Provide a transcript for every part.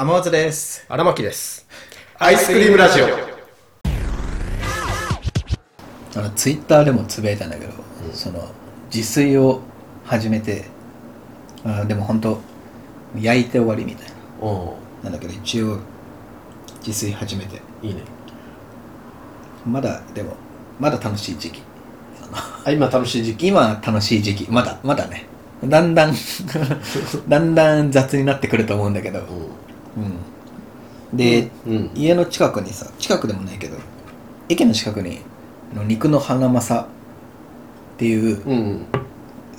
天松です。荒牧です。アイスクリームラジオ。あのツイッターでもつぶやいたんだけど、その自炊を始めて、あでも本当焼いて終わりみたいおおな。なんだけど一応自炊始めて、いいね。まだでもまだ楽しい時期。あ、今楽しい時期？今は楽しい時期、まだまだね。だんだん だんだん雑になってくると思うんだけど、うん。で、うん。家の近くにさ近くでもないけど駅の近くにあの肉の花正っていう、うん。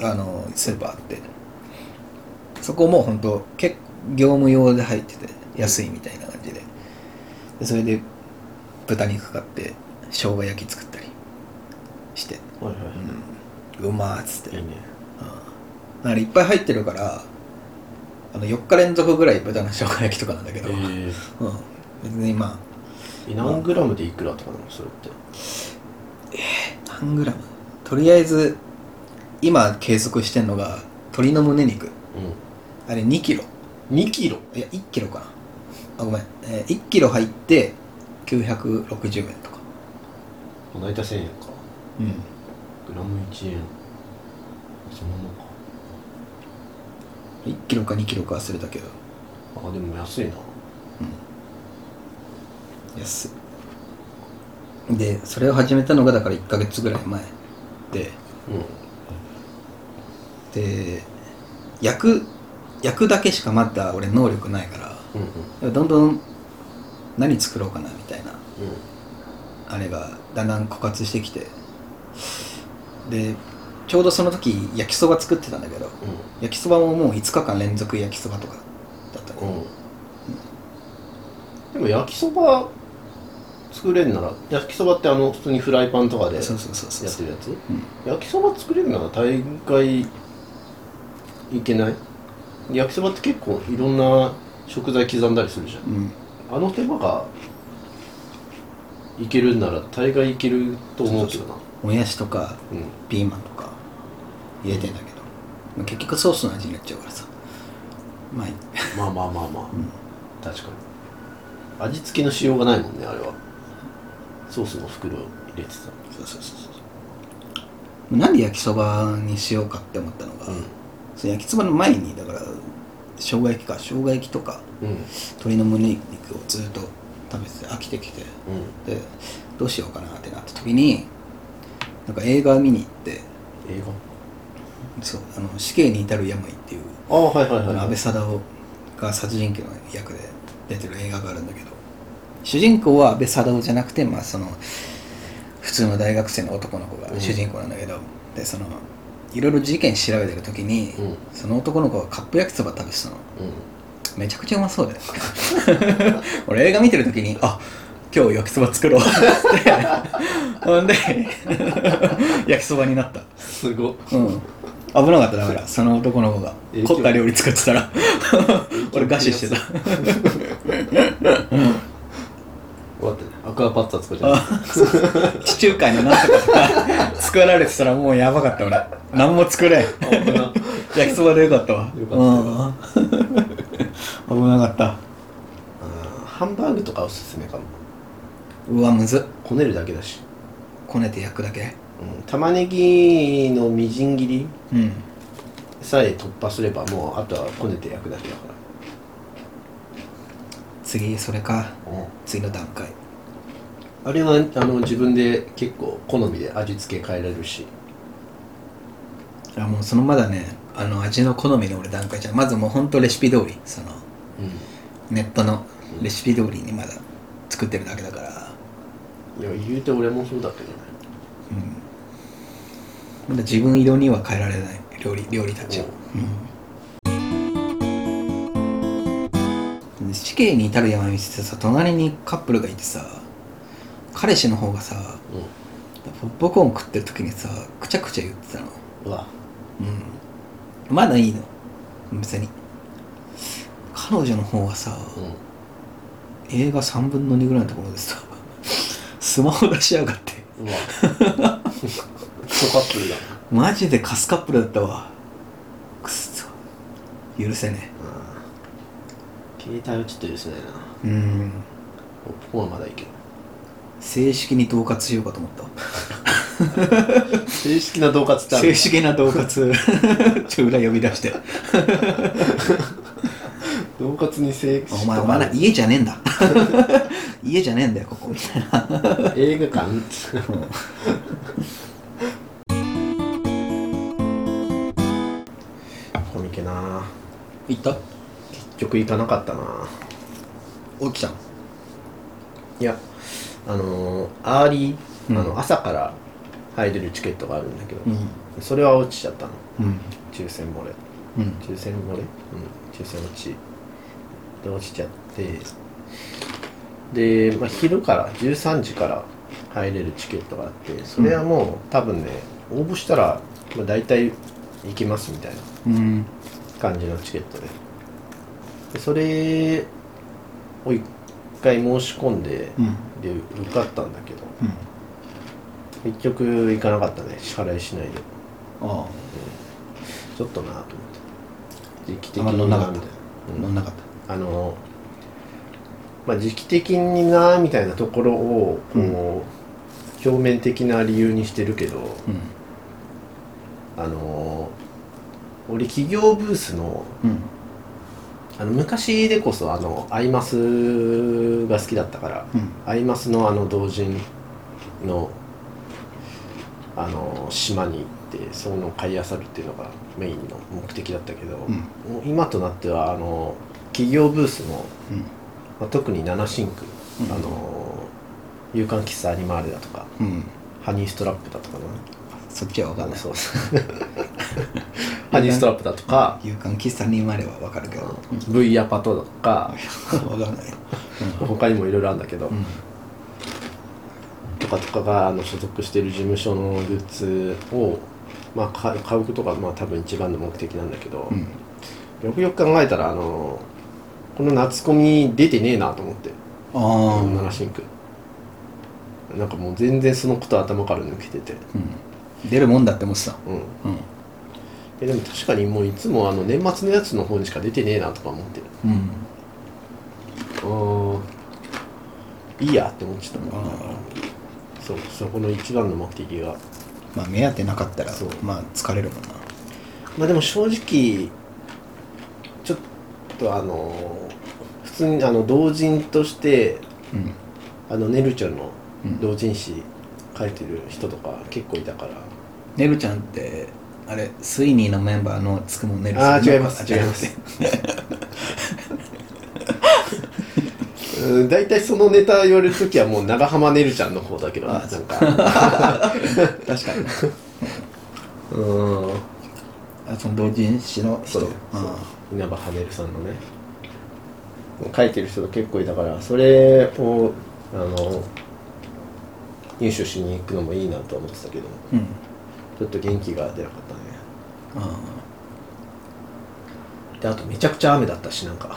うん。あのスーパーあってそこも本当結構業務用で入ってて安いみたいな感じででそれで豚肉買って生姜焼き作ったりして、はいはい。うん、うまーっつっていいね。だからいっぱい入ってるからあの4日連続ぐらい豚の生姜焼きとかなんだけど、えうん、別にまあ。え何グラムでいくらとかなの？それって。何グラム？とりあえず今計測してんのが鶏の胸肉。うあれ2キロ。ん。2キロ？いや1キロかな。あごめん、えー、1キロ入って960円とか。まあ大体1000円か。うん。グラム1円。そのままか。1キロか2キロか忘れたけど。あ、でも安いな。安い。でそれを始めたのがだから1ヶ月ぐらい前で。うん。で焼く焼くだけしかまだ俺能力ないから。うんうん。どんどん何作ろうかなみたいな。うあれがだんだん枯渇してきて。でちょうどその時焼きそば作ってたんだけど焼きそばももう5日間連続焼きそばとかだったん。ねうん。でも焼きそば作れるなら、焼きそばってあの、普通にフライパンとかでやってるやつ？うん。焼きそば作れるなら大概いけない？焼きそばって結構いろんな食材刻んだりするじゃん。うん。あの手間がいけるんなら大概いけると思うけどな。もやしとかうん。ピーマンとか入れてんだけど。まあ結局ソースの味になっちゃうからさ。まあいい。まあまあまあまあ、ん。確かに。味付けのしようがないもんねあれは。ソースの袋入れてた。そうそうそうそう。なんで焼きそばにしようかって思ったのが、うん。その焼きそばの前にだから生姜焼きか。生姜焼きとかうん。鶏の胸肉をずっと食べてて飽きてきて。うん。でどうしようかなってなった時になんか映画見に行って映そうあの死刑に至る病っていう、画ああはいはいはいはい。倍貞夫が殺人鬼の役で出てる映画があるんだけど主人公は安倍貞夫じゃなくて、まあ、その普通の大学生の男の子が主人公なんだけど、でそのいろいろ事件調べてる時に、うん。その男の子がカップ焼きそば食べてたの。うん。めちゃくちゃうまそうだよ。俺映画見てる時にあ今日焼きそば作ろう。って。ほんで焼きそばになった。すごっ。うん危なかっただからその男の子が。え凝った料理作ってたら。俺餓死してた。終わってね。アクアパッツァ作っちゃっあ地中海のなんとかとか作られてたらもうやばかった俺。何も作れん。た危な。焼きそばでよかったわ。よかうん。危なかった。うんハンバーグとかおすすめかも。うわむず。っこねるだけだし、こねて焼くだけ？うん、玉ねぎのみじん切りうん。さえ突破すればもうあとはこねて焼くだけだか次それか。ら、次の段階。あれはあの自分で結構好みで味付け変えられるし。あもうそのまだねあの味の好みの俺段階じゃん。まずもうほんとレシピ通り。そのうん。ネットのレシピ通りにまだ作ってるだけだから。いや言うて俺もそうだけどねまだ自分色には変えられない料理料理たちを、うん、死刑に至る山見せてさ隣にカップルがいてさ彼氏の方がさポップコーン食ってる時にさくちゃくちゃ言ってたの。うんうわ。うん。まだいいの。別に。彼女の方はさ、う映画3分の2ぐらいのところでさ スマホ出しやがって。んうわ クソカップルだ。なマジでカスカップルだったわ。くっそ。許せねうん携帯はちょっと許せないな。うん。ポーンはまだいいけど正式に恫喝しようかと思った。正式な恫喝ってある正式な恫喝 ちょ裏呼び出して。恫喝に正お前お前な家じゃねえんだ。家じゃねえんだよここ。みたいな映画館？行った？結局行かなかったな。起きたのいやあのー early、うん。あの朝から入れるチケットがあるんだけど、うん。それは落ちちゃったの。うん。抽選漏れ。うん。抽選漏れ？うん。抽選落ち。で落ちちゃって。で、まあ、昼から13時から入れるチケットがあってそれはもう、多分ね応募したら、まあ、大体行きますみたいな。うん感じのチケットで。でそれを一回申し込んで、うん。で受かったんだけど。うん。結局行かなかったね支払いしないで。あちょっとなと思って。時期的あ乗んなかった。みたいあ乗ん。なかった。なあのまあ時期的になみたいなところをこう、うん。表面的な理由にしてるけどうん。あの俺企業ブースのうん。あの昔でこそあのアイマスが好きだったから、うん。アイマスのあの同人のあの島に行ってそういうのを買い漁るっていうのがメインの目的だったけど、うん。もう今となってはあの企業ブースの、うん。まあ、特に七シンク、うん。あの夕刊喫茶アニマーレだとかうん。ハニーストラップだとかなそっちは分かんない。そうそうハニーストラップだとか勇敢喫茶に生まれは分かるけど V アパトとか分かんない他にもいろいろあるんだけど、うんとかとかがあの所属している事務所のグッズを、まあ、買うことがまあ多分一番の目的なんだけど、うんよくよく考えたらあのこの夏コミ出てねえなと思ってああナナシンクなんかもう全然そのこと頭から抜けててうん出るもんだって思ってたうんうんえでも確かにもういつもあの年末のやつの方にしか出てねえなとか思ってうん。あー。いいやって思っちゃったあそうそこの一番の目的が。まあ目当てなかったらそう。まあ疲れるもんな。まあでも正直ちょっとあの普通にあの同人としてうん。あのネルちゃんのうん。同人誌書いてる人とか結構いたから、ねるちゃんってあれスイニーのメンバーのつくもんねるあ違います。あ違います。うん大体そのネタ言われる時はもう長浜ねるちゃんの方だけどなあなんか。確かに。うん。あその同人誌の人。そうあ稲葉はねるさんのね。書いてる人が結構いたからそれをあの入手しに行くのもいいなとは思ってたけど。ーうんちょっと元気が出なかったね。あであとめちゃくちゃ雨だったしなんか。ー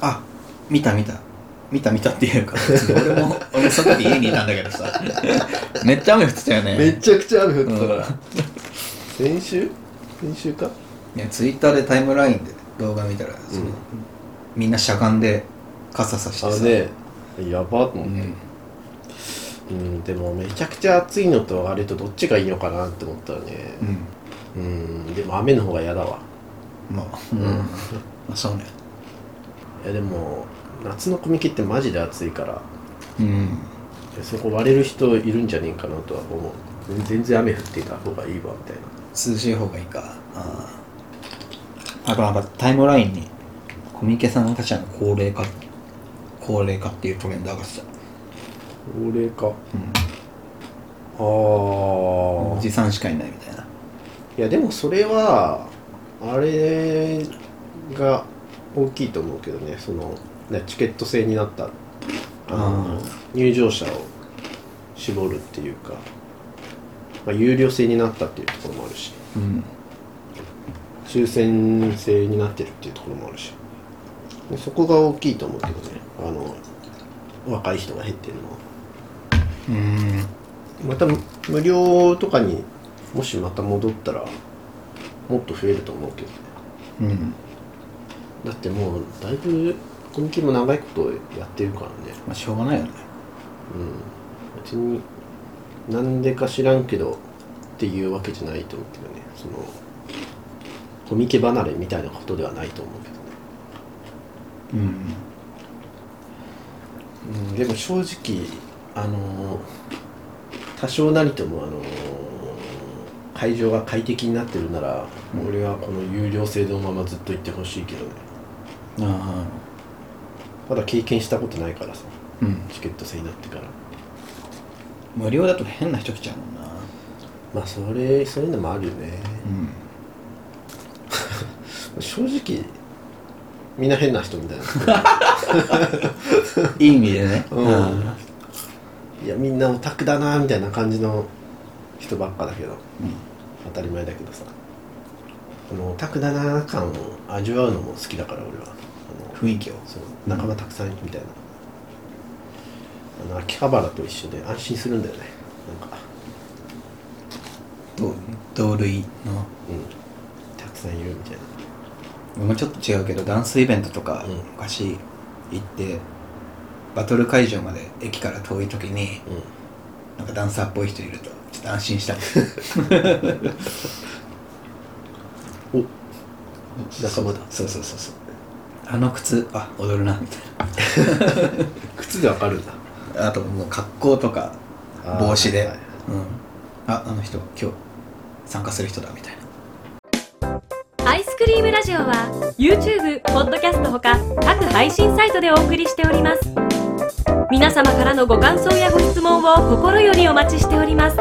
あ見た見た。見た見たっていうか俺も 俺その時家にいたんだけどさ。めっちゃ雨降ってたよね。めちゃくちゃ雨降ってたから、うん。先週？先週か？いやツイッターでタイムラインで動画見たら、そのみんなしゃがんで傘さしてさ、ねやばと思って、うんうん、でもめちゃくちゃ暑いのとあれとどっちがいいのかなって思ったらね。うんうんでも雨の方が嫌だわ。まあうん、まあそうね。いやでも夏のコミケってマジで暑いから。うん。そこ割れる人いるんじゃねえかなとは思う。全然雨降っていた方がいいわみたいな。涼しい方がいいか。あああとなんかタイムラインにコミケさんたちの高齢化高齢化っていうトレンド上がってた、高齢化うん、ああおじさんしかいないみたいな。いやでもそれはあれが大きいと思うけどね。そのねチケット制になったあのあ入場者を絞るっていうか、まあ、有料制になったっていうところもあるし。うん抽選制になってるっていうところもあるし。でそこが大きいと思うけどね。あの若い人が減ってるのは。うんまた無料とかにもしまた戻ったらもっと増えると思うけどね。うん。だってもうだいぶコミケも長いことやってるからね。まあしょうがないよね。うん。別になんでか知らんけどっていうわけじゃないと思うけどね。そのコミケ離れみたいなことではないと思うけどね。うん。うん、でも正直あの多少なりともあの会場が快適になってるなら、俺はこの有料制のままずっと行ってほしいけどね。あまだ経験したことないからさ。あうん。チケット制になってから。無料だと変な人来ちゃうもんな。まあそれそういうのもあるよね。うん。正直みんな変な人みたいな。いい意味でね。うんいやみんなオタクだなみたいな感じの人ばっかだけど。当たり前だけどさ。このオタクだな感を味わうのも好きだから俺は。あの雰囲気を。そう。仲間たくさんいるみたいな、あの秋葉原と一緒で安心するんだよね。なんか。ど同類の？うん。たくさんいるみたいな。俺もちょっと違うけどダンスイベントとかうん。昔行ってバトル会場まで駅から遠い時にうなんかダンサーっぽい人いるとちょっと安心したん お。仲間だ。そうそうそうそう。あの靴あ踊るなみたい靴でわかるんだ。なあともう格好とか帽子で、はいはい。うん、ああの人今日参加する人だみたいな。アイスクリームラジオは YouTube、ポッドキャストほか各配信サイトでお送りしております皆様からのご感想やご質問を心よりお待ちしております。